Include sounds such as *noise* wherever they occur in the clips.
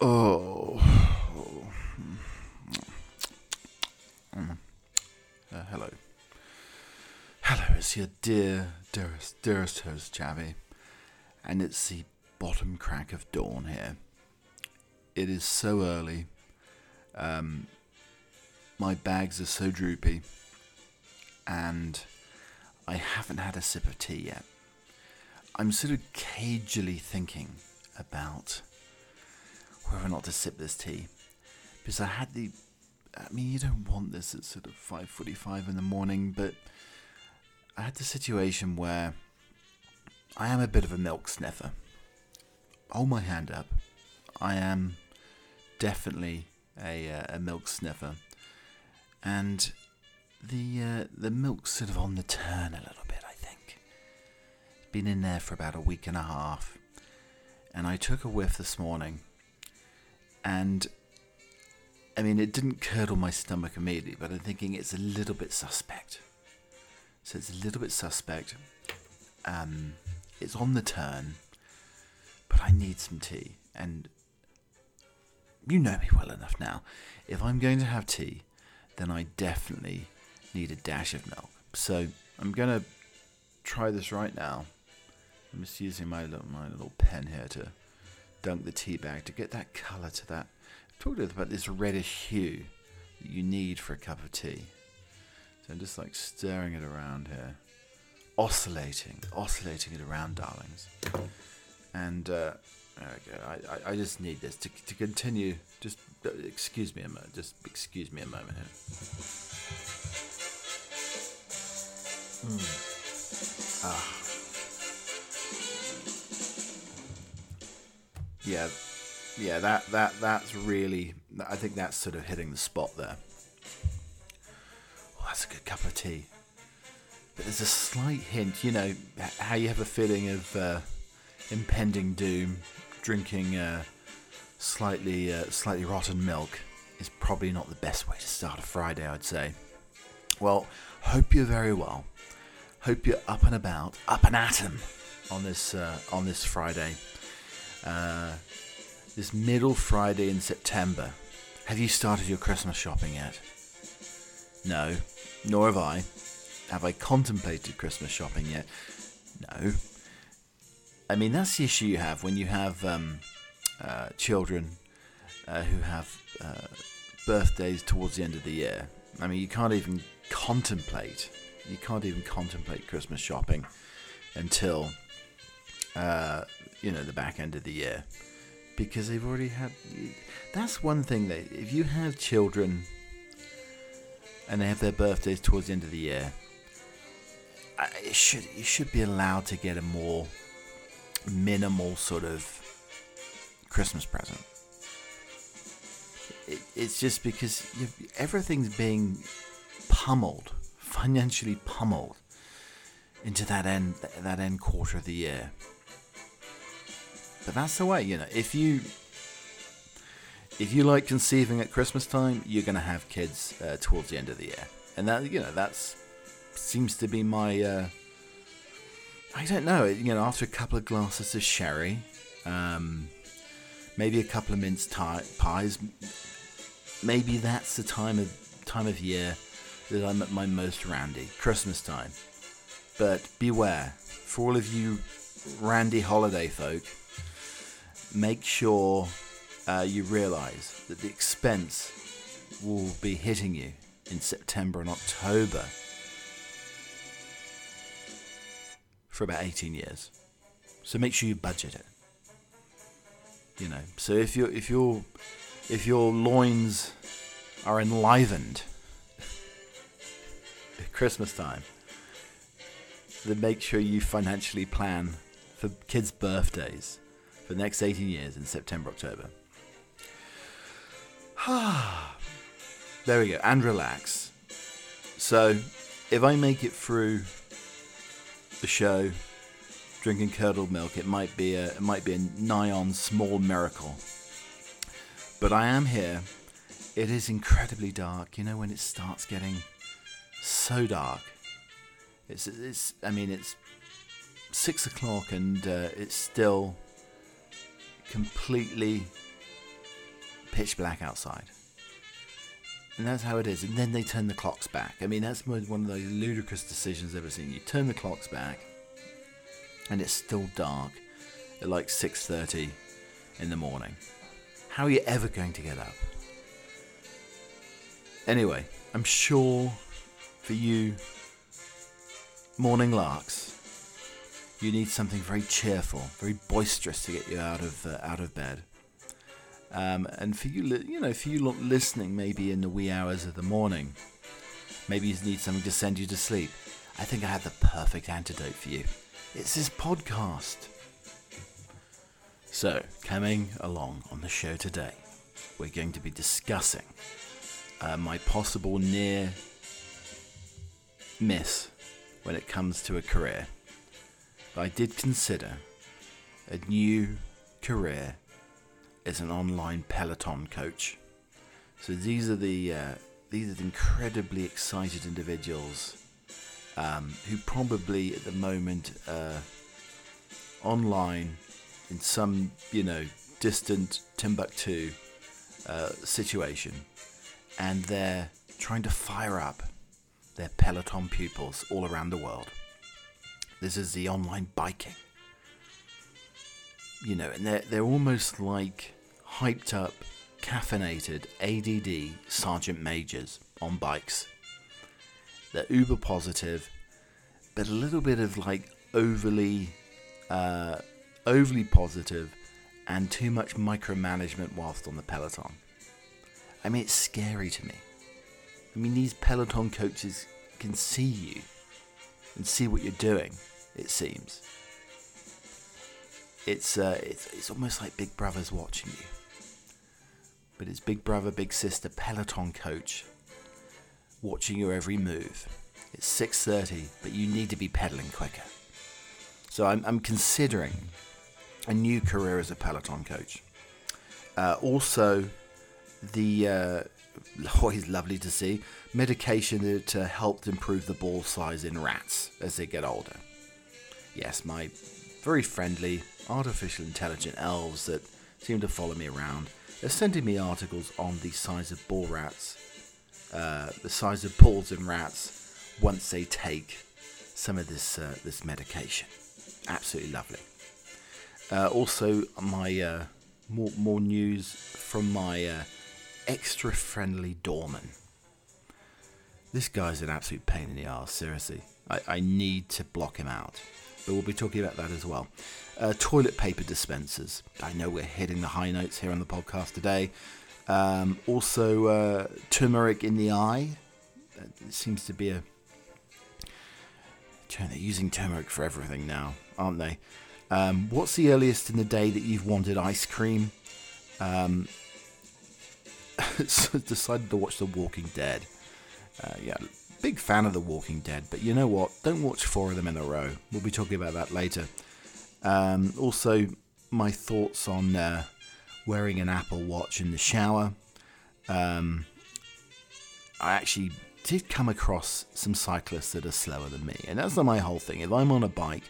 Oh. Uh, hello. Hello, it's your dear, dearest, dearest host, Javi. And it's the bottom crack of dawn here. It is so early. Um, my bags are so droopy. And I haven't had a sip of tea yet. I'm sort of cagily thinking about whether or not to sip this tea because I had the. I mean, you don't want this at sort of five forty-five in the morning, but I had the situation where I am a bit of a milk sniffer. Hold my hand up. I am definitely a uh, a milk sniffer, and the uh, the milk's sort of on the turn a little bit. I think been in there for about a week and a half, and I took a whiff this morning, and I mean it didn't curdle my stomach immediately, but I'm thinking it's a little bit suspect. So it's a little bit suspect. Um, it's on the turn, but I need some tea, and you know me well enough now. If I'm going to have tea, then I definitely need a dash of milk. So I'm gonna try this right now. I'm just using my little, my little pen here to dunk the tea bag to get that colour to that. I've talked about this reddish hue that you need for a cup of tea. So I'm just like stirring it around here, oscillating, oscillating it around, darlings. And uh, go. I, I, I just need this to, to continue. Just uh, excuse me a moment. Just excuse me a moment here. Mm. Ah. Yeah, yeah. That that that's really. I think that's sort of hitting the spot there. Oh, that's a good cup of tea. But there's a slight hint, you know, how you have a feeling of uh, impending doom. Drinking uh, slightly uh, slightly rotten milk is probably not the best way to start a Friday, I'd say. Well, hope you're very well. Hope you're up and about, up and at 'em on this uh, on this Friday. Uh, this middle Friday in September. Have you started your Christmas shopping yet? No, nor have I. Have I contemplated Christmas shopping yet? No. I mean, that's the issue you have when you have um, uh, children uh, who have uh, birthdays towards the end of the year. I mean, you can't even contemplate. You can't even contemplate Christmas shopping until uh, you know the back end of the year because they've already had. That's one thing that if you have children and they have their birthdays towards the end of the year, it should you should be allowed to get a more minimal sort of Christmas present. It, it's just because everything's being pummeled, financially pummeled into that end that end quarter of the year. But that's the way, you know. If you if you like conceiving at Christmas time, you're going to have kids uh, towards the end of the year, and that you know that's seems to be my. Uh, I don't know. You know, after a couple of glasses of sherry, um, maybe a couple of mince pies, maybe that's the time of time of year that I'm at my most randy, Christmas time. But beware, for all of you randy holiday folk, make sure uh, you realise that the expense will be hitting you in September and October for about 18 years. So make sure you budget it. You know, so if you if your if your loins are enlivened *laughs* at Christmas time, then make sure you financially plan for kids' birthdays for the next 18 years in September, October. *sighs* there we go, and relax. So, if I make it through the show drinking curdled milk, it might be a it might be a nigh on small miracle. But I am here. It is incredibly dark. You know when it starts getting so dark. It's it's. I mean it's six o'clock and uh, it's still completely pitch black outside. And that's how it is. And then they turn the clocks back. I mean, that's one of those ludicrous decisions I've ever seen. You turn the clocks back, and it's still dark at like 6:30 in the morning. How are you ever going to get up? Anyway, I'm sure for you morning larks, you need something very cheerful, very boisterous to get you out of uh, out of bed. Um, and for you, you know, for you listening, maybe in the wee hours of the morning, maybe you need something to send you to sleep. I think I have the perfect antidote for you. It's this podcast. So, coming along on the show today, we're going to be discussing uh, my possible near miss when it comes to a career. I did consider a new career as an online Peloton coach. So these are the uh, these are the incredibly excited individuals um, who probably at the moment uh, online in some you know distant Timbuktu uh, situation, and they're trying to fire up their Peloton pupils all around the world. This is the online biking. You know, and they're, they're almost like hyped up, caffeinated ADD sergeant majors on bikes. They're uber positive, but a little bit of like overly, uh, overly positive, and too much micromanagement whilst on the peloton. I mean, it's scary to me. I mean, these peloton coaches can see you and see what you're doing. It seems. It's uh, it's it's almost like Big Brother's watching you but it's Big Brother, Big Sister Peloton coach watching your every move. It's 6:30, but you need to be pedaling quicker. So I'm, I'm considering a new career as a Peloton coach. Uh, also, the uh, *laughs* always lovely to see medication that helped improve the ball size in rats as they get older. Yes, my very friendly artificial intelligent elves that seem to follow me around they're sending me articles on the size of ball rats, uh, the size of balls in rats once they take some of this uh, this medication. Absolutely lovely. Uh, also, my uh, more more news from my uh, extra friendly doorman. This guy's an absolute pain in the ass. Seriously, I, I need to block him out. But we'll be talking about that as well. Uh, toilet paper dispensers. I know we're hitting the high notes here on the podcast today. Um, also, uh, turmeric in the eye. It seems to be a. They're using turmeric for everything now, aren't they? Um, what's the earliest in the day that you've wanted ice cream? Um, *laughs* decided to watch The Walking Dead. Uh, yeah, big fan of The Walking Dead, but you know what? Don't watch four of them in a row. We'll be talking about that later. Um, also, my thoughts on uh, wearing an Apple Watch in the shower. Um, I actually did come across some cyclists that are slower than me, and that's not my whole thing. If I'm on a bike,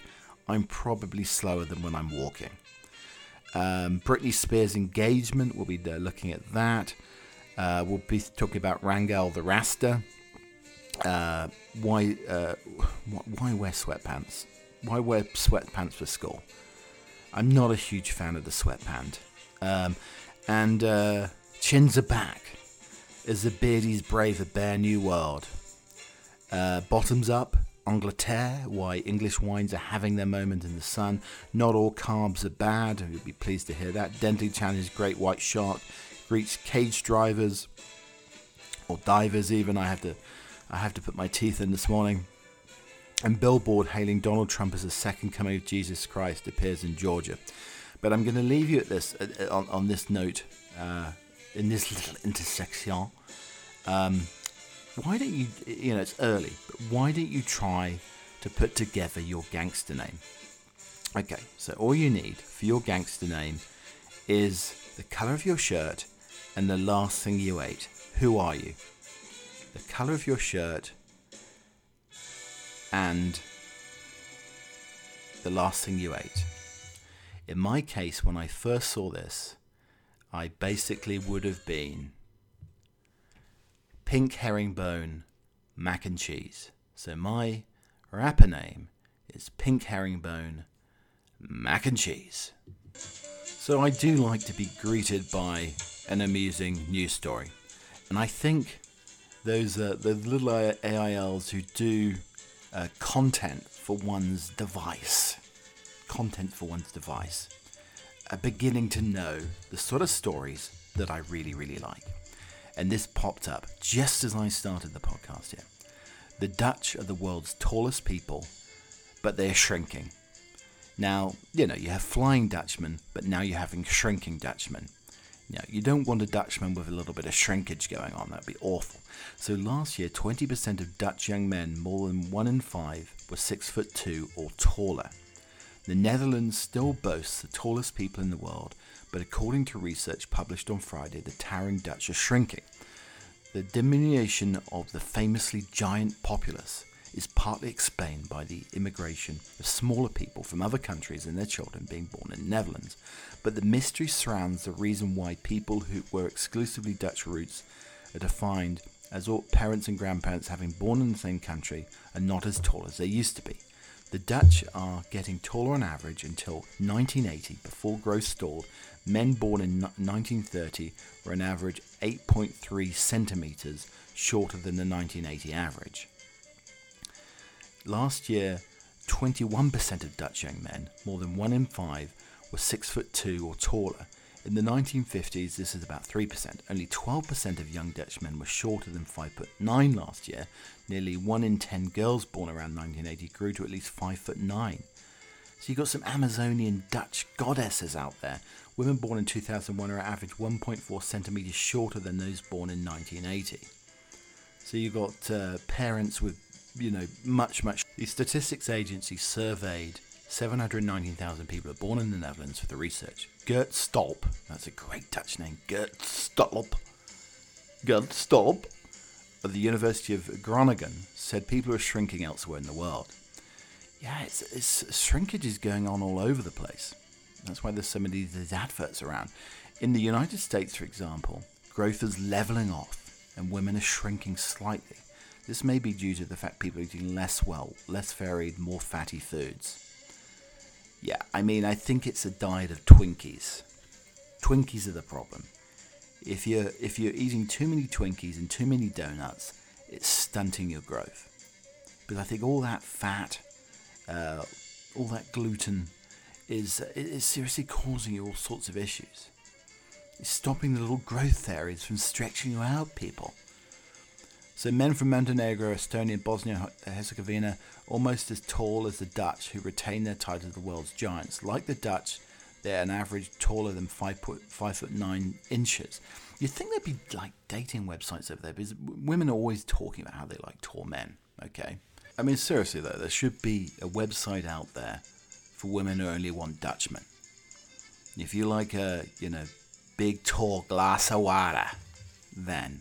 I'm probably slower than when I'm walking. Um, Britney Spears' engagement, we'll be uh, looking at that. Uh, we'll be talking about Rangel the Rasta. Uh, why, uh, why wear sweatpants? why wear sweatpants for school? I'm not a huge fan of the sweatpant. Um, and uh, chins are back as the beardies brave a bare new world. Uh, bottoms up, Angleterre, why English wines are having their moment in the sun. Not all carbs are bad, you'll be pleased to hear that. Dental challenged Great White Shark greets cage drivers or divers even. I have to I have to put my teeth in this morning and billboard hailing Donald Trump as the second coming of Jesus Christ appears in Georgia. But I'm going to leave you at this on, on this note uh, in this little intersection. Um, why don't you? You know, it's early, but why don't you try to put together your gangster name? Okay, so all you need for your gangster name is the color of your shirt and the last thing you ate. Who are you? The color of your shirt and the last thing you ate. In my case, when I first saw this, I basically would have been pink herringbone mac and cheese. So my rapper name is Pink Herringbone Mac and Cheese. So I do like to be greeted by an amusing news story. And I think those uh, little AILs who do uh, content for one's device, content for one's device, are beginning to know the sort of stories that I really, really like. And this popped up just as I started the podcast here. The Dutch are the world's tallest people, but they're shrinking. Now, you know, you have Flying Dutchmen, but now you're having Shrinking Dutchmen. Now, you don't want a Dutchman with a little bit of shrinkage going on. That'd be awful. So last year, 20% of Dutch young men, more than one in five, were six foot two or taller. The Netherlands still boasts the tallest people in the world, but according to research published on Friday, the towering Dutch are shrinking. The diminution of the famously giant populace is partly explained by the immigration of smaller people from other countries and their children being born in the Netherlands. But the mystery surrounds the reason why people who were exclusively Dutch roots are defined as all parents and grandparents having born in the same country are not as tall as they used to be. The Dutch are getting taller on average until 1980 before growth stalled. Men born in 1930 were an average 8.3 centimeters shorter than the 1980 average. Last year, 21% of Dutch young men, more than one in five, were 6 foot 2 or taller. In the 1950s, this is about 3%. Only 12% of young Dutch men were shorter than 5 foot 9 last year. Nearly 1 in 10 girls born around 1980 grew to at least 5 foot 9. So you've got some Amazonian Dutch goddesses out there. Women born in 2001 are average 1.4 centimeters shorter than those born in 1980. So you've got uh, parents with you know, much, much. The Statistics Agency surveyed 719,000 people born in the Netherlands for the research. Gert Stulp, that's a great Dutch name, Gert Stulp, Gert Stulp, of the University of Groningen, said people are shrinking elsewhere in the world. Yeah, it's, it's shrinkage is going on all over the place. That's why there's so many of these adverts around. In the United States, for example, growth is leveling off and women are shrinking slightly. This may be due to the fact people are eating less well, less varied, more fatty foods. Yeah, I mean, I think it's a diet of Twinkies. Twinkies are the problem. If you're if you're eating too many Twinkies and too many donuts, it's stunting your growth. Because I think all that fat, uh, all that gluten, is is seriously causing you all sorts of issues. It's stopping the little growth areas from stretching you out, people. So men from Montenegro, Estonia, Bosnia Herzegovina, almost as tall as the Dutch, who retain their title of the world's giants. Like the Dutch, they're an average taller than five foot five foot nine inches. You'd think there'd be like dating websites over there because women are always talking about how they like tall men. Okay, I mean seriously though, there should be a website out there for women who only want Dutchmen. If you like a you know big tall glass of water, then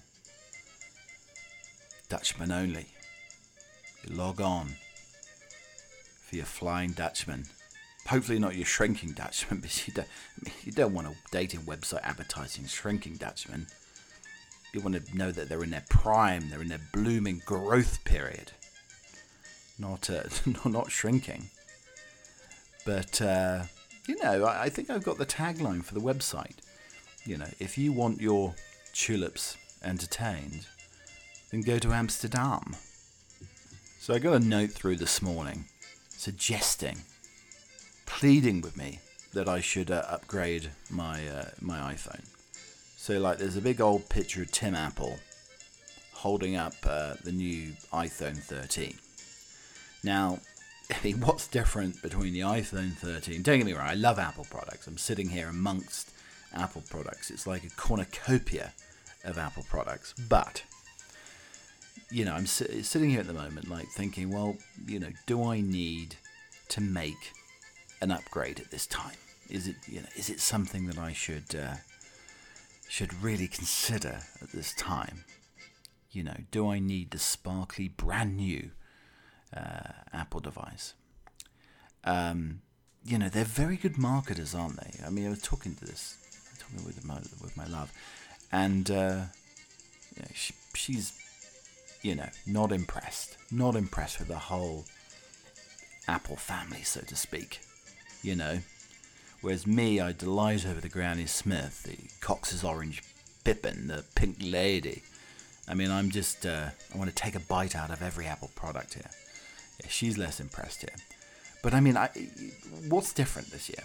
Dutchman only. You log on for your flying Dutchman. Hopefully not your shrinking Dutchman, *laughs* because you don't, you don't want a dating website advertising shrinking Dutchman. You want to know that they're in their prime, they're in their blooming growth period, not uh, *laughs* not shrinking. But uh, you know, I, I think I've got the tagline for the website. You know, if you want your tulips entertained, then go to Amsterdam. So I got a note through this morning suggesting, pleading with me that I should uh, upgrade my uh, my iPhone. So like, there's a big old picture of Tim Apple holding up uh, the new iPhone 13. Now, *laughs* I mean, what's different between the iPhone 13? Don't get me wrong, I love Apple products. I'm sitting here amongst Apple products. It's like a cornucopia of Apple products. But you know, I'm si- sitting here at the moment, like thinking, well, you know, do I need to make an upgrade at this time? Is it, you know, is it something that I should uh, should really consider at this time? You know, do I need the sparkly, brand new uh, Apple device? Um, you know, they're very good marketers, aren't they? I mean, I was talking to this talking with my with my love, and uh, yeah, she, she's you know not impressed, not impressed with the whole Apple family, so to speak. You know, whereas me, I delight over the Granny Smith, the Cox's Orange Pippin, the Pink Lady. I mean, I'm just uh, I want to take a bite out of every Apple product here. Yeah, she's less impressed here. But I mean, I, what's different this year?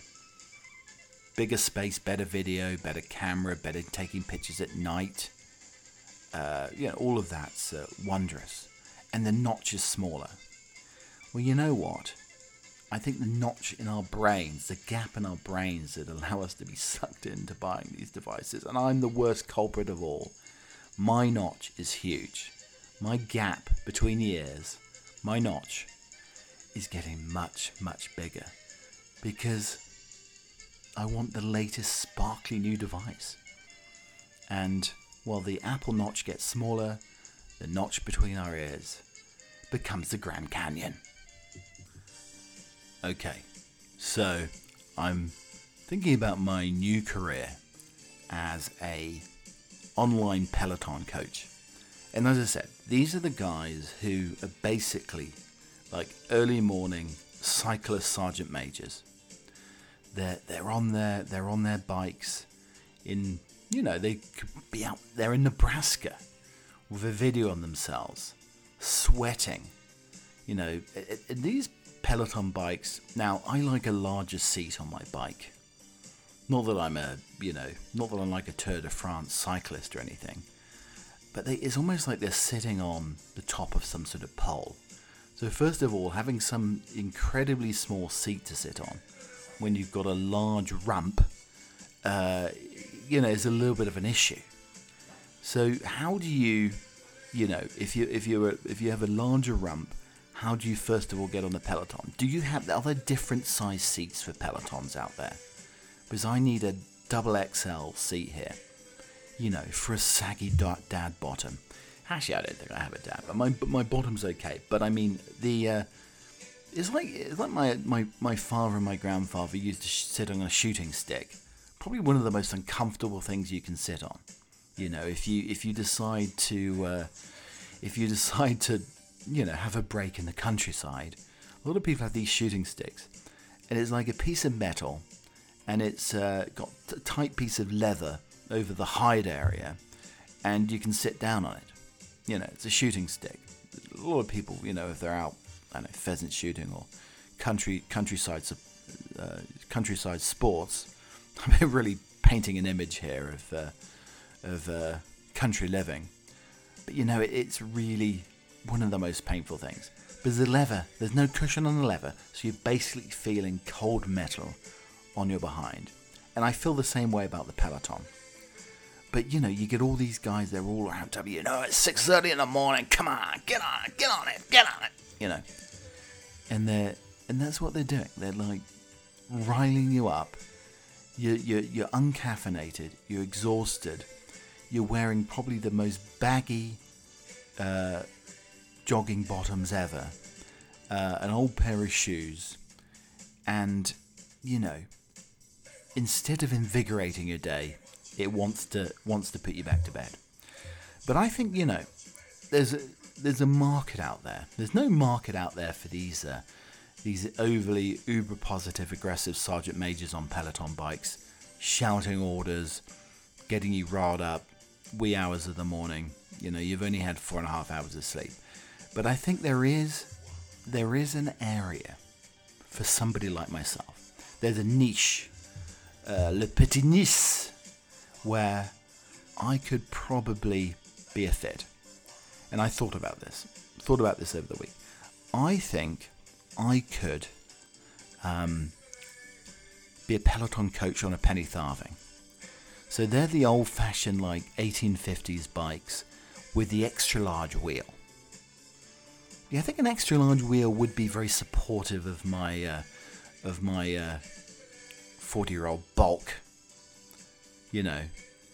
Bigger space, better video, better camera, better taking pictures at night. Uh, you know, all of that's uh, wondrous. And the notch is smaller. Well, you know what? I think the notch in our brains, the gap in our brains that allow us to be sucked into buying these devices, and I'm the worst culprit of all. My notch is huge. My gap between the ears, my notch, is getting much, much bigger because I want the latest sparkly new device. And while the Apple notch gets smaller, the notch between our ears becomes the Grand Canyon. Okay, so I'm thinking about my new career as a online Peloton coach. And as I said, these are the guys who are basically like early morning cyclist sergeant majors. They're they're on their they're on their bikes in you know they could be out there in Nebraska with a video on themselves sweating. You know, these Peloton bikes. Now I like a larger seat on my bike. Not that I'm a you know not that I'm like a Tour de France cyclist or anything, but they, it's almost like they're sitting on the top of some sort of pole so, first of all, having some incredibly small seat to sit on when you've got a large ramp, uh, you know, is a little bit of an issue. So, how do you, you know, if you if you if you have a larger rump, how do you first of all get on the Peloton? Do you have are there different size seats for Pelotons out there? Because I need a double XL seat here, you know, for a saggy dad bottom. Actually, I don't think I have a dad, but my but my bottom's okay. But I mean, the uh, it's like it's like my, my my father and my grandfather used to sit on a shooting stick. Probably one of the most uncomfortable things you can sit on. You know, if you if you decide to uh, if you decide to you know have a break in the countryside, a lot of people have these shooting sticks, and it's like a piece of metal, and it's uh, got a tight piece of leather over the hide area, and you can sit down on it you know, it's a shooting stick. A lot of people, you know, if they're out, I don't know, pheasant shooting or country countryside uh, countryside sports. *laughs* I'm really painting an image here of uh, of uh, country living, but you know, it, it's really one of the most painful things. Because the leather, there's no cushion on the lever, so you're basically feeling cold metal on your behind. And I feel the same way about the Peloton. But you know, you get all these guys, they're all around W. You know, it's six thirty in the morning. Come on, get on it, get on it, get on it. You know, and they're and that's what they're doing. They're like riling you up. You're you're, you're uncaffeinated. You're exhausted. You're wearing probably the most baggy uh, jogging bottoms ever, uh, an old pair of shoes, and you know, instead of invigorating your day, it wants to wants to put you back to bed. But I think you know, there's a, there's a market out there. There's no market out there for these uh, these overly uber positive, aggressive sergeant majors on Peloton bikes, shouting orders, getting you riled up, wee hours of the morning. You know, you've only had four and a half hours of sleep. But I think there is there is an area for somebody like myself. There's a niche, uh, le petit niche where I could probably be a fit. And I thought about this, thought about this over the week. I think I could um, be a Peloton coach on a penny farthing. So they're the old fashioned, like 1850s bikes with the extra large wheel. Yeah, I think an extra large wheel would be very supportive of my uh, of my 40 uh, year old bulk you know,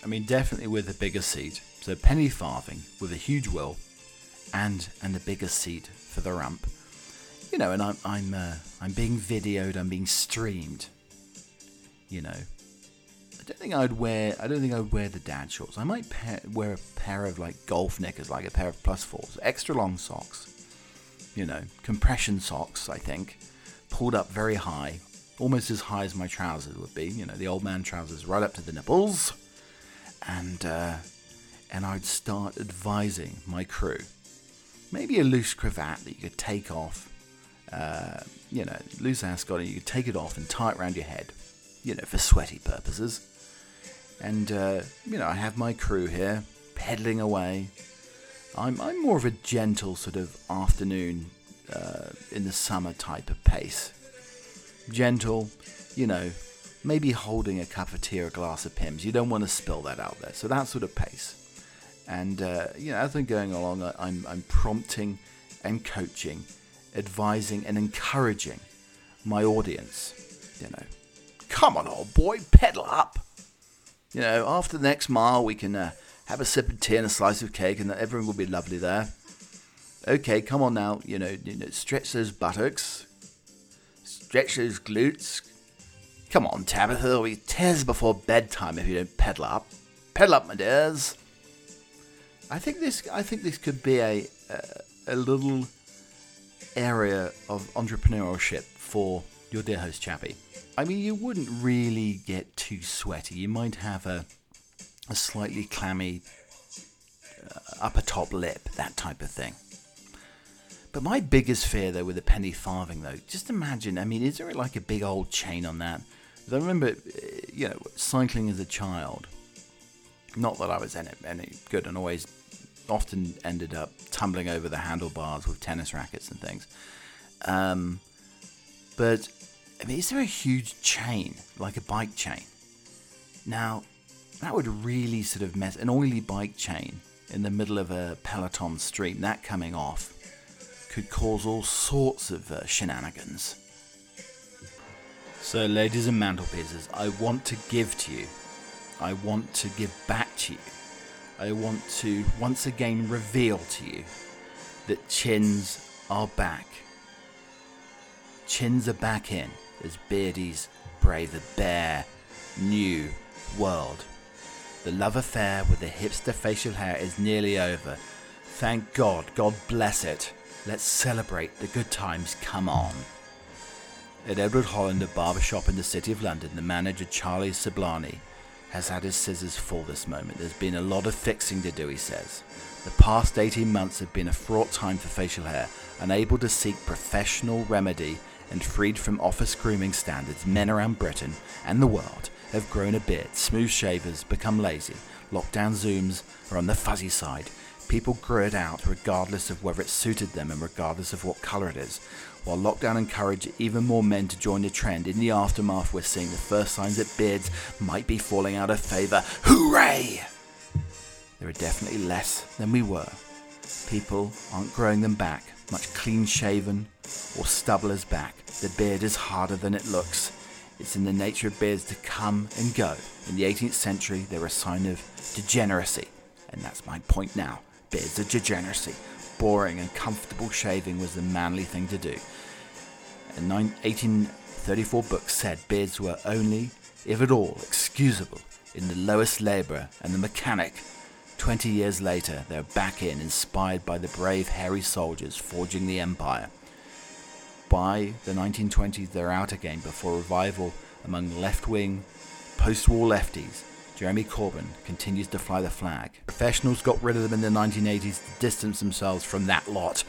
I mean, definitely with a bigger seat. So penny farthing with a huge wheel, and and a bigger seat for the ramp. You know, and I'm I'm uh, I'm being videoed. I'm being streamed. You know, I don't think I'd wear. I don't think I'd wear the dad shorts. I might wear a pair of like golf knickers, like a pair of plus fours, extra long socks. You know, compression socks. I think pulled up very high, almost as high as my trousers would be. You know, the old man trousers right up to the nipples, and uh, and I'd start advising my crew. Maybe a loose cravat that you could take off. Uh, you know, loose ascot, and you take it off and tie it around your head you know, for sweaty purposes. And, uh, you know, I have my crew here, pedaling away. I'm, I'm more of a gentle sort of afternoon uh, in the summer type of pace. Gentle, you know, maybe holding a cup of tea or a glass of Pimm's. You don't want to spill that out there. So that sort of pace. And, uh, you know, as I'm going along, I'm, I'm prompting and coaching, advising and encouraging my audience, you know, Come on, old boy, pedal up. You know, after the next mile, we can uh, have a sip of tea and a slice of cake, and everyone will be lovely there. Okay, come on now. You know, you know, stretch those buttocks, stretch those glutes. Come on, Tabitha, it'll be tears before bedtime if you don't pedal up. Pedal up, my dears. I think this. I think this could be a a, a little area of entrepreneurship for your dear host, Chappie. I mean, you wouldn't really get too sweaty. You might have a, a slightly clammy uh, upper top lip, that type of thing. But my biggest fear, though, with a penny farthing, though, just imagine. I mean, is there like a big old chain on that? I remember, uh, you know, cycling as a child. Not that I was any, any good, and always, often ended up tumbling over the handlebars with tennis rackets and things. Um, but I mean, is there a huge chain, like a bike chain? Now, that would really sort of mess an oily bike chain in the middle of a peloton stream, that coming off could cause all sorts of uh, shenanigans. So, ladies and mantelpieces, I want to give to you. I want to give back to you. I want to once again reveal to you that chins are back. Chins are back in as Beardy's brave the new world. The love affair with the hipster facial hair is nearly over. Thank God, God bless it. Let's celebrate the good times come on. At Edward Holland, a barbershop in the city of London, the manager Charlie Sablani has had his scissors full this moment. There's been a lot of fixing to do, he says. The past 18 months have been a fraught time for facial hair, unable to seek professional remedy and freed from office grooming standards, men around Britain and the world have grown a beard. Smooth shavers become lazy. Lockdown zooms are on the fuzzy side. People grew it out regardless of whether it suited them and regardless of what colour it is. While lockdown encouraged even more men to join the trend, in the aftermath we're seeing the first signs that beards might be falling out of favour. Hooray! There are definitely less than we were. People aren't growing them back, much clean shaven or stubble is back. The beard is harder than it looks. It's in the nature of beards to come and go. In the 18th century, they were a sign of degeneracy. And that's my point now. Beards are degeneracy. Boring and comfortable shaving was the manly thing to do. A 1834 book said beards were only, if at all, excusable in the lowest labourer and the mechanic Twenty years later, they're back in, inspired by the brave hairy soldiers forging the empire. By the 1920s, they're out again before revival among left wing, post war lefties. Jeremy Corbyn continues to fly the flag. Professionals got rid of them in the 1980s to distance themselves from that lot.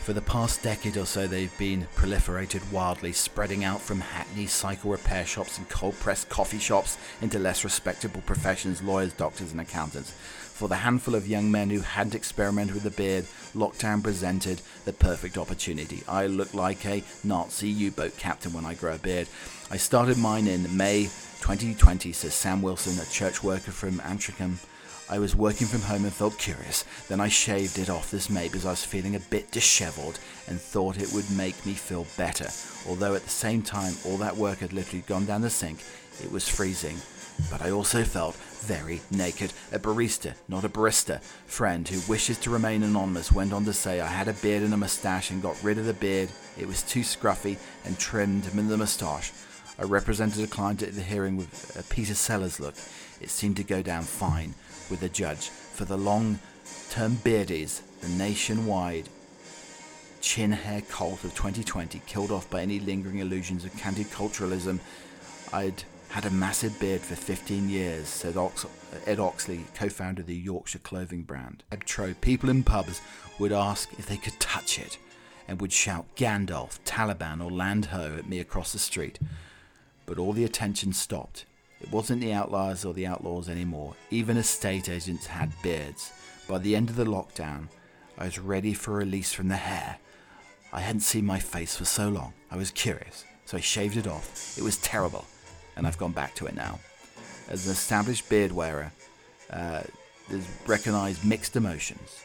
For the past decade or so, they've been proliferated wildly, spreading out from hackney cycle repair shops and cold pressed coffee shops into less respectable professions, lawyers, doctors, and accountants. For the handful of young men who hadn't experimented with the beard, lockdown presented the perfect opportunity. I look like a Nazi U boat captain when I grow a beard. I started mine in May 2020, says Sam Wilson, a church worker from Antrim. I was working from home and felt curious. Then I shaved it off this May because I was feeling a bit disheveled and thought it would make me feel better. Although at the same time, all that work had literally gone down the sink, it was freezing. But I also felt very naked. A barista, not a barista, friend who wishes to remain anonymous went on to say I had a beard and a moustache and got rid of the beard. It was too scruffy and trimmed the moustache. I represented a client at the hearing with a Peter Sellers look. It seemed to go down fine with the judge for the long term beardies, the nationwide chin hair cult of 2020, killed off by any lingering illusions of counterculturalism. I'd had a massive beard for 15 years, said Ox- Ed Oxley, co founder of the Yorkshire clothing brand. Ebtro, people in pubs would ask if they could touch it and would shout Gandalf, Taliban, or Land Ho at me across the street. But all the attention stopped. It wasn't the outliers or the outlaws anymore. Even estate agents had beards. By the end of the lockdown, I was ready for release from the hair. I hadn't seen my face for so long. I was curious, so I shaved it off. It was terrible, and I've gone back to it now. As an established beard wearer, uh, there's recognized mixed emotions.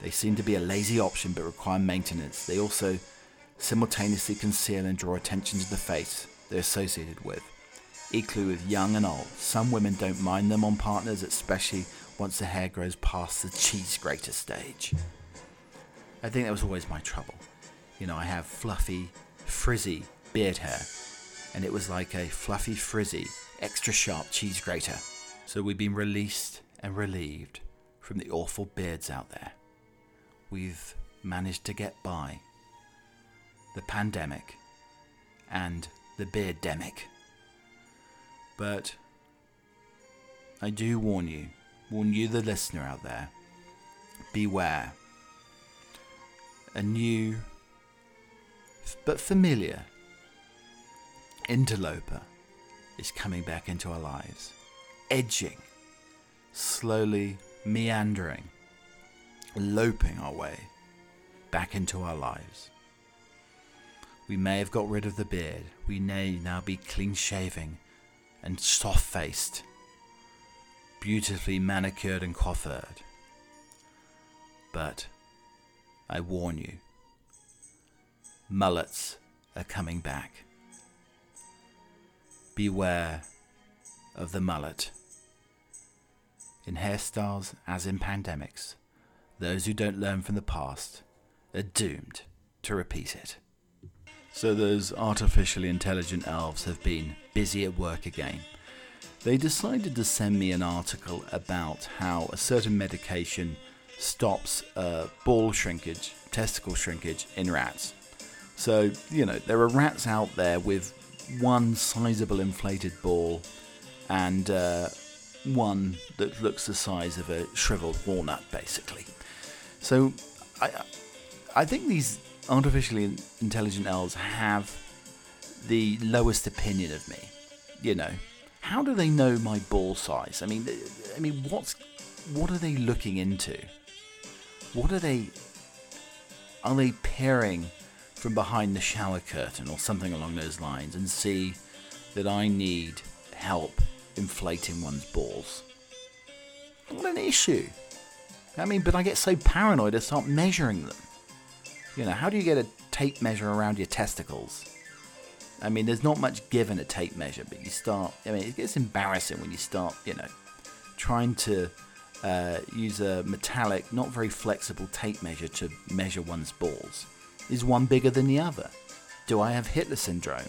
They seem to be a lazy option but require maintenance. They also simultaneously conceal and draw attention to the face they're associated with, equally with young and old. Some women don't mind them on partners, especially once the hair grows past the cheese grater stage. I think that was always my trouble. You know, I have fluffy, frizzy beard hair, and it was like a fluffy, frizzy, extra sharp cheese grater. So we've been released and relieved from the awful beards out there. We've managed to get by the pandemic and the beardemic. But I do warn you, warn you, the listener out there, beware. A new but familiar interloper is coming back into our lives, edging, slowly meandering, loping our way back into our lives. We may have got rid of the beard, we may now be clean shaving and soft faced, beautifully manicured and coiffured. But I warn you, mullets are coming back. Beware of the mullet. In hairstyles, as in pandemics, those who don't learn from the past are doomed to repeat it. So, those artificially intelligent elves have been busy at work again. They decided to send me an article about how a certain medication stops uh, ball shrinkage, testicle shrinkage in rats. So, you know, there are rats out there with one sizable inflated ball and uh, one that looks the size of a shriveled walnut, basically. So, I, I think these artificially intelligent elves have the lowest opinion of me. You know, how do they know my ball size? I mean, I mean, what's what are they looking into? What are they? Are they peering from behind the shower curtain or something along those lines and see that I need help inflating one's balls? What an issue! I mean, but I get so paranoid I start measuring them. You know, how do you get a tape measure around your testicles? I mean, there's not much given a tape measure, but you start. I mean, it gets embarrassing when you start, you know, trying to uh, use a metallic, not very flexible tape measure to measure one's balls. Is one bigger than the other? Do I have Hitler syndrome?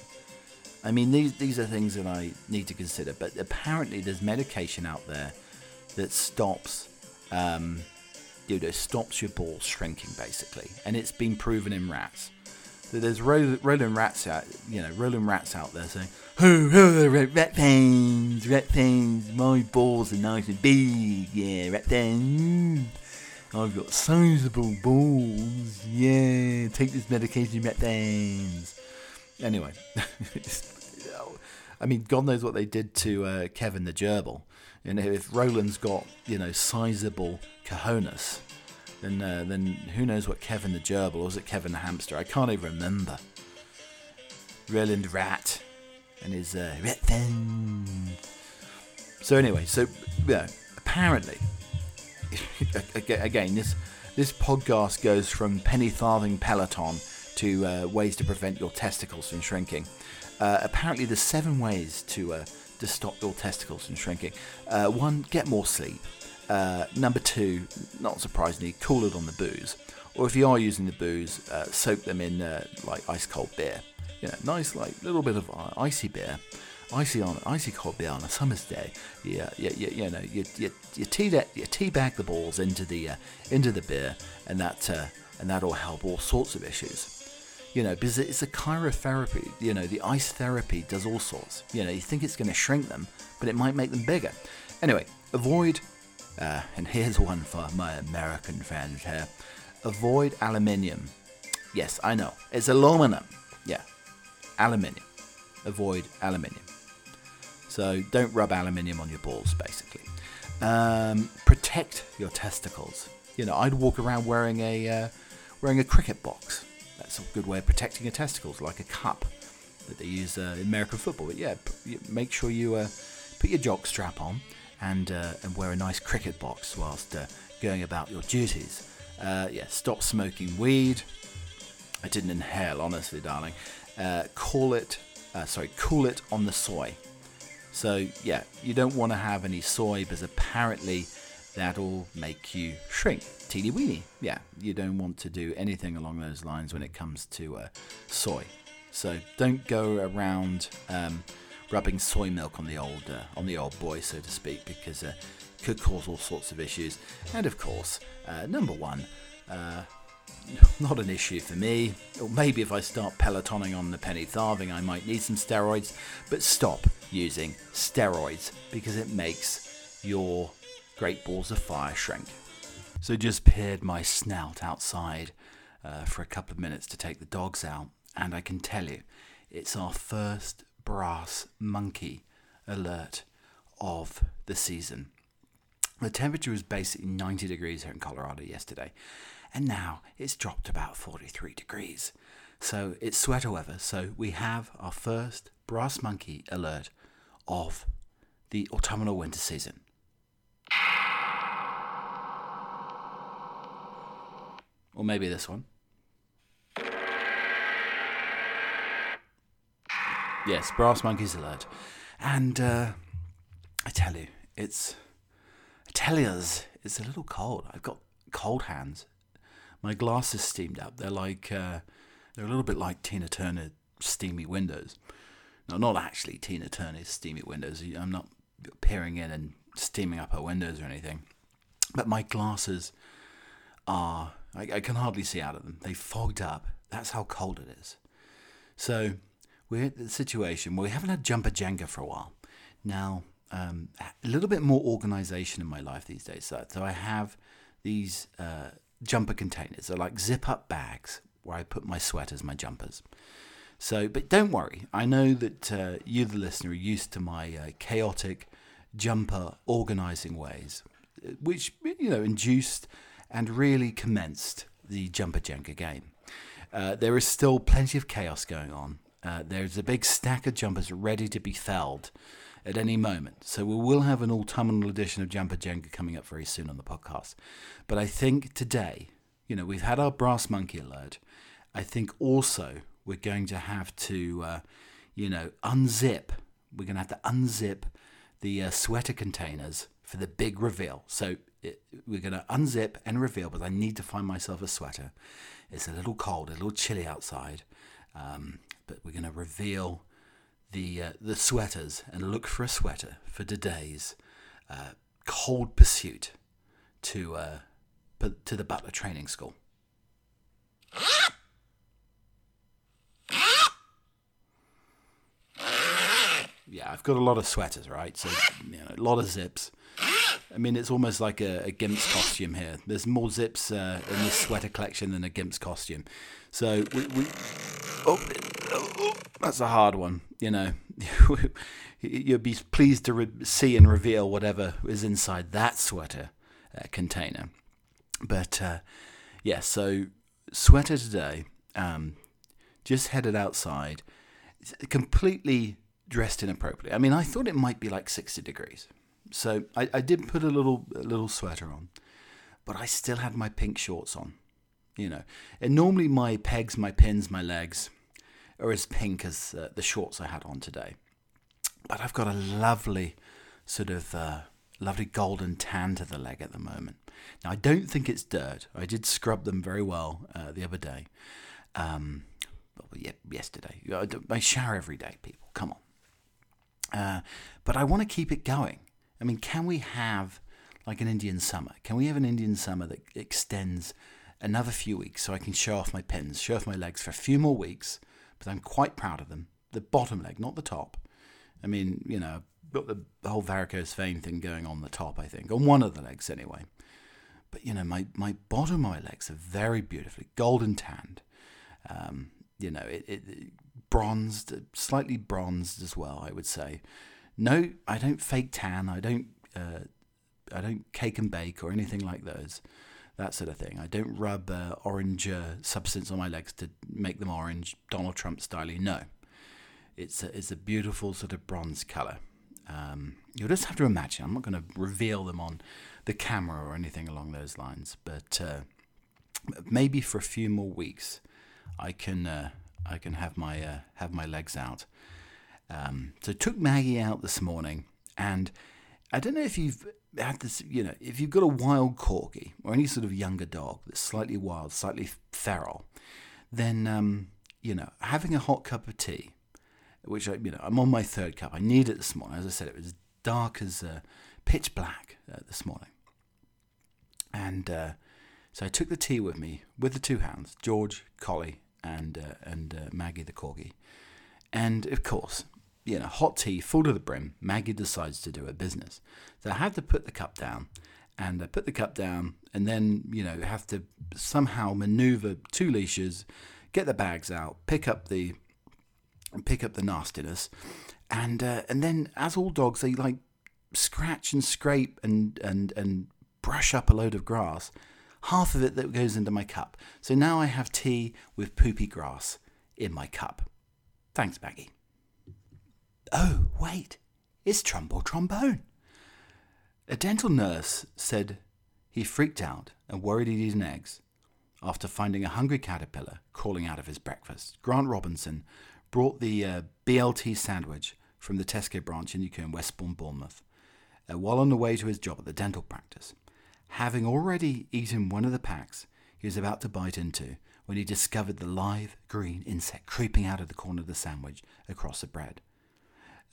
I mean, these these are things that I need to consider. But apparently, there's medication out there that stops um, you stops your balls shrinking basically, and it's been proven in rats. There's rolling rats out, you know, rolling rats out there saying, "Oh, oh, rat things, rat things, my balls are nice and big, yeah, rat things. I've got sizable balls, yeah. Take this medication, rat things." Anyway, *laughs* I mean, God knows what they did to uh, Kevin the gerbil. Know, if Roland's got you know sizable cojones, then uh, then who knows what Kevin the gerbil or was it Kevin the hamster? I can't even remember. Roland Rat and his uh, rat So anyway, so yeah, apparently, *laughs* again this this podcast goes from penny farthing peloton to uh, ways to prevent your testicles from shrinking. Uh, apparently, there's seven ways to uh, to stop your testicles from shrinking. Uh, one, get more sleep. Uh, number two, not surprisingly, cool it on the booze. Or if you are using the booze, uh, soak them in uh, like ice cold beer. You know, nice like little bit of uh, icy beer, icy on icy cold beer on a summer's day. Yeah, yeah, yeah. You know, you you, you tea that you tea back the balls into the uh, into the beer, and that and that'll help all sorts of issues. You know, because it's a cryotherapy. You know, the ice therapy does all sorts. You know, you think it's going to shrink them, but it might make them bigger. Anyway, avoid. Uh, and here's *laughs* one for my American friends here. Avoid aluminium. Yes, I know. It's aluminum. Yeah, aluminium. Avoid aluminium. So don't rub aluminium on your balls, basically. Um, protect your testicles. You know, I'd walk around wearing a uh, wearing a cricket box. That's a good way of protecting your testicles, like a cup that they use uh, in American football. But yeah, p- make sure you uh, put your jock strap on and uh, and wear a nice cricket box whilst uh, going about your duties. Uh, yeah, stop smoking weed. I didn't inhale, honestly, darling. Uh, call it, sorry, cool it on the soy. So yeah, you don't want to have any soy because apparently that'll make you shrink, teeny weeny. Yeah, you don't want to do anything along those lines when it comes to uh, soy. So don't go around um, rubbing soy milk on the old uh, on the old boy, so to speak, because uh, it could cause all sorts of issues. And of course, uh, number one, uh, *laughs* not an issue for me. Or maybe if I start pelotoning on the penny farthing, I might need some steroids. But stop using steroids because it makes your great balls of fire shrink. So just peered my snout outside uh, for a couple of minutes to take the dogs out, and I can tell you, it's our first brass monkey alert of the season. The temperature was basically 90 degrees here in Colorado yesterday, and now it's dropped about 43 degrees. So it's sweater weather. So we have our first brass monkey alert of the autumnal winter season. Or maybe this one. Yes, brass monkeys alert. And uh, I tell you, it's I tell you, it's a little cold. I've got cold hands. My glasses steamed up. They're like uh, they're a little bit like Tina Turner steamy windows. No, not actually Tina Turner's steamy windows. I'm not peering in and steaming up her windows or anything. But my glasses are I, I can hardly see out of them. They fogged up. That's how cold it is. So we're at the situation where we haven't had jumper Jenga for a while. Now, um, a little bit more organization in my life these days. So, so I have these uh, jumper containers. They're like zip up bags where I put my sweaters, my jumpers. So, but don't worry. I know that uh, you, the listener, are used to my uh, chaotic jumper organizing ways, which, you know, induced and really commenced the jumper Jenga game. Uh, there is still plenty of chaos going on. Uh, there's a big stack of jumpers ready to be felled at any moment. So we will have an autumnal edition of Jumper Jenga coming up very soon on the podcast. But I think today, you know, we've had our brass monkey alert. I think also we're going to have to, uh, you know, unzip. We're going to have to unzip the uh, sweater containers for the big reveal. So it, we're going to unzip and reveal, but I need to find myself a sweater. It's a little cold, a little chilly outside, um, but we're going to reveal the uh, the sweaters and look for a sweater for today's uh, cold pursuit to uh, to the Butler Training School. Yeah, I've got a lot of sweaters, right? So you know, a lot of zips. I mean, it's almost like a, a Gimp's costume here. There's more zips uh, in this sweater collection than a Gimp's costume. So we, we oh, oh, that's a hard one. You know, *laughs* you'd be pleased to re- see and reveal whatever is inside that sweater uh, container. But uh, yeah, so sweater today. Um, just headed outside, completely dressed inappropriately. I mean, I thought it might be like sixty degrees, so I, I did put a little a little sweater on, but I still had my pink shorts on. You know, and normally my pegs, my pins, my legs are as pink as uh, the shorts I had on today. But I've got a lovely sort of uh, lovely golden tan to the leg at the moment. Now I don't think it's dirt. I did scrub them very well uh, the other day, um, yesterday. I shower every day, people. Come on. Uh, but I want to keep it going. I mean, can we have like an Indian summer? Can we have an Indian summer that extends another few weeks so I can show off my pins, show off my legs for a few more weeks? But I'm quite proud of them. The bottom leg, not the top. I mean, you know, got the whole varicose vein thing going on the top, I think, on one of the legs anyway. But you know, my, my bottom of my legs are very beautifully golden tanned. Um, you know, it, it, bronzed, slightly bronzed as well. I would say. No, I don't fake tan. I don't. Uh, I don't cake and bake or anything like those. That sort of thing. I don't rub uh, orange uh, substance on my legs to make them orange, Donald Trump style. No, it's a, it's a beautiful sort of bronze color. Um, you'll just have to imagine. I'm not going to reveal them on the camera or anything along those lines, but uh, maybe for a few more weeks, I can uh, I can have my uh, have my legs out. Um, so took Maggie out this morning, and I don't know if you've had this. You know, if you've got a wild corgi or any sort of younger dog that's slightly wild, slightly feral, then um, you know having a hot cup of tea which I, you know, I'm on my third cup. I need it this morning. As I said, it was dark as uh, pitch black uh, this morning. And uh, so I took the tea with me with the two hounds, George, Collie, and uh, and uh, Maggie the corgi. And of course, you know, hot tea full to the brim. Maggie decides to do her business, so I have to put the cup down. And I put the cup down, and then you know have to somehow maneuver two leashes, get the bags out, pick up the pick up the nastiness. And uh, and then, as all dogs, they like scratch and scrape and, and, and brush up a load of grass. Half of it that goes into my cup. So now I have tea with poopy grass in my cup. Thanks, Maggie. Oh, wait, it's Trumbull Trombone. A dental nurse said he freaked out and worried he'd eaten eggs after finding a hungry caterpillar crawling out of his breakfast. Grant Robinson brought the uh, BLT sandwich from the Tesco branch in Newcombe, Westbourne, Bournemouth, uh, while on the way to his job at the dental practice. Having already eaten one of the packs he was about to bite into when he discovered the live green insect creeping out of the corner of the sandwich across the bread.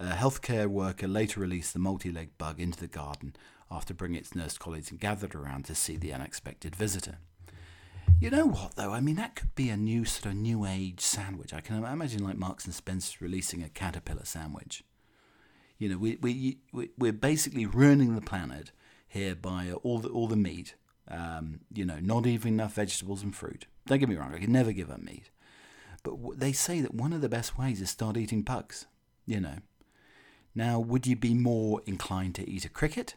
A healthcare worker later released the multi legged bug into the garden after bringing its nurse colleagues and gathered around to see the unexpected visitor. You know what though? I mean, that could be a new sort of new age sandwich. I can imagine like Marks and Spencer releasing a caterpillar sandwich. You know, we we we're basically ruining the planet here by all the all the meat. Um, you know, not even enough vegetables and fruit. Don't get me wrong. I can never give up meat, but they say that one of the best ways is start eating bugs. You know. Now, would you be more inclined to eat a cricket,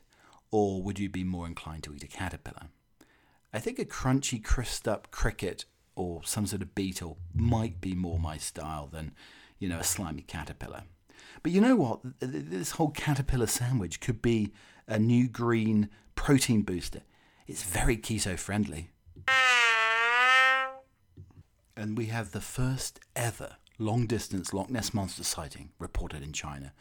or would you be more inclined to eat a caterpillar? I think a crunchy, crisped up cricket or some sort of beetle might be more my style than, you know, a slimy caterpillar. But you know what? This whole caterpillar sandwich could be a new green protein booster. It's very keto friendly. And we have the first ever long distance Loch Ness Monster sighting reported in China.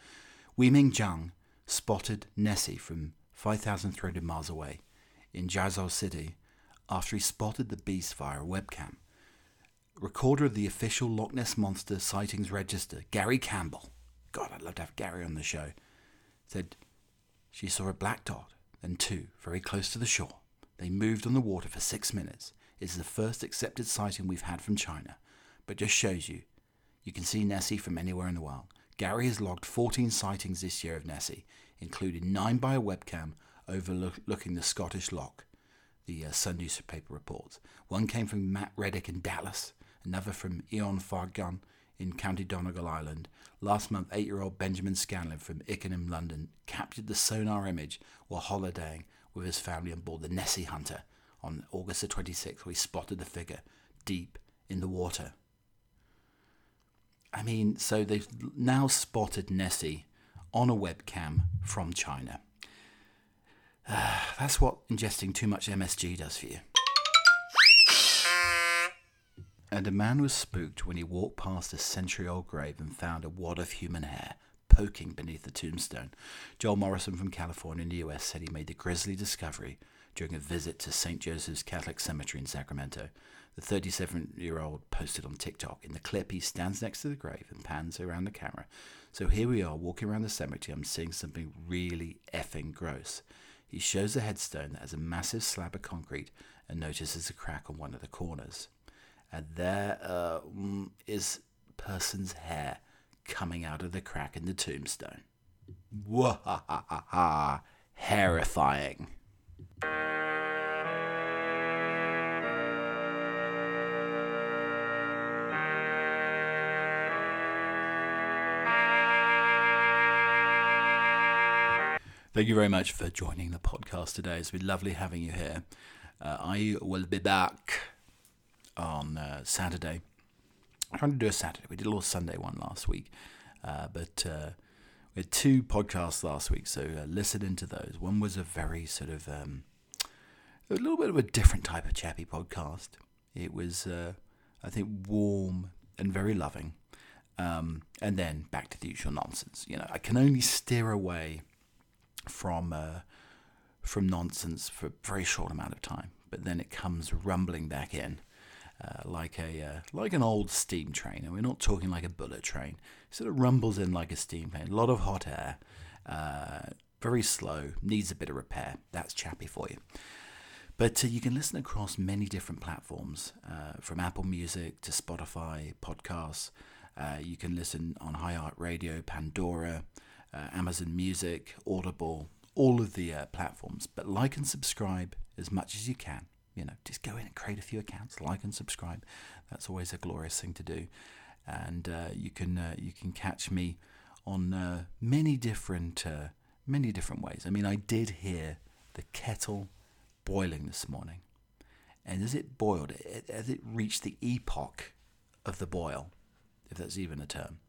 Weiming Zhang spotted Nessie from 5,300 miles away in Jiuzhou City after he spotted the beast via a webcam. Recorder of the official Loch Ness Monster sightings register, Gary Campbell, God, I'd love to have Gary on the show, said she saw a black dot, then two, very close to the shore. They moved on the water for six minutes. It's the first accepted sighting we've had from China, but just shows you. You can see Nessie from anywhere in the world. Gary has logged 14 sightings this year of Nessie, including nine by a webcam overlooking the Scottish Loch the uh, Sun newspaper reports. One came from Matt Reddick in Dallas, another from Eon Fargun in County Donegal, Ireland. Last month, eight year old Benjamin Scanlon from Ickenham, London, captured the sonar image while holidaying with his family on board the Nessie Hunter on August the 26th, where he spotted the figure deep in the water. I mean, so they've now spotted Nessie on a webcam from China. *sighs* That's what ingesting too much MSG does for you. And a man was spooked when he walked past a century old grave and found a wad of human hair poking beneath the tombstone. Joel Morrison from California in the US said he made the grisly discovery during a visit to St. Joseph's Catholic Cemetery in Sacramento. The 37 year old posted on TikTok. In the clip, he stands next to the grave and pans around the camera. So here we are walking around the cemetery. I'm seeing something really effing gross. He shows the headstone that has a massive slab of concrete and notices a crack on one of the corners. And there uh, mm, is person's hair coming out of the crack in the tombstone. Wahahaha! Horrifying. Thank you very much for joining the podcast today. It's been lovely having you here. Uh, I will be back on uh, Saturday. I'm trying to do a Saturday. We did a little Sunday one last week, uh, but uh, we had two podcasts last week, so uh, listen into those. One was a very sort of um, a little bit of a different type of chappy podcast. It was, uh, I think, warm and very loving. Um, and then back to the usual nonsense. You know, I can only steer away from uh, from nonsense for a very short amount of time, but then it comes rumbling back in. Uh, like a uh, like an old steam train, and we're not talking like a bullet train. It sort of rumbles in like a steam train. A lot of hot air, uh, very slow, needs a bit of repair. That's chappy for you. But uh, you can listen across many different platforms, uh, from Apple Music to Spotify, podcasts. Uh, you can listen on iHeartRadio, Pandora, uh, Amazon Music, Audible, all of the uh, platforms. But like and subscribe as much as you can. You know, just go in and create a few accounts, like and subscribe. That's always a glorious thing to do. And uh, you can uh, you can catch me on uh, many different uh, many different ways. I mean, I did hear the kettle boiling this morning, and as it boiled, as it reached the epoch of the boil, if that's even a term,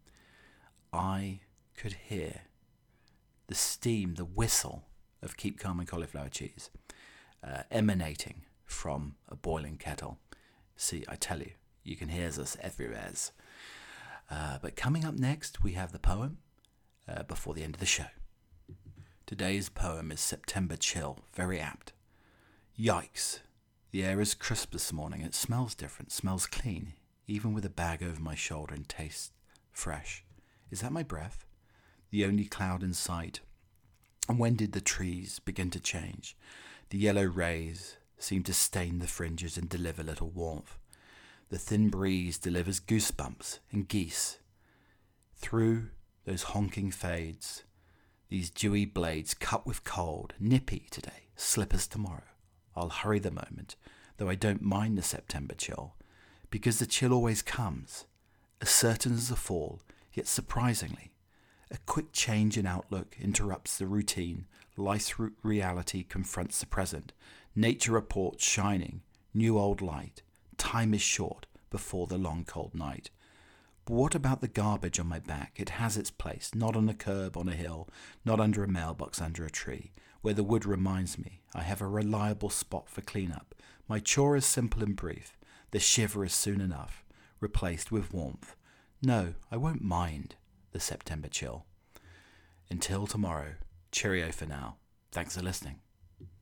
I could hear the steam, the whistle of Keep Calm and cauliflower cheese uh, emanating from a boiling kettle. See, I tell you, you can hear us everywhere. Uh, but coming up next, we have the poem uh, before the end of the show. Today's poem is September Chill, very apt. Yikes! The air is crisp this morning. It smells different, smells clean, even with a bag over my shoulder and tastes fresh. Is that my breath? The only cloud in sight. And when did the trees begin to change? The yellow rays seem to stain the fringes and deliver little warmth. The thin breeze delivers goosebumps and geese. Through those honking fades, these dewy blades cut with cold, nippy today, slippers tomorrow. I'll hurry the moment, though I don't mind the September chill, because the chill always comes, as certain as the fall, yet surprisingly, a quick change in outlook interrupts the routine. Life's reality confronts the present. Nature reports shining, new old light. Time is short before the long cold night. But what about the garbage on my back? It has its place, not on a curb on a hill, not under a mailbox under a tree, where the wood reminds me I have a reliable spot for cleanup. My chore is simple and brief. The shiver is soon enough, replaced with warmth. No, I won't mind the September chill. Until tomorrow, cheerio for now. Thanks for listening.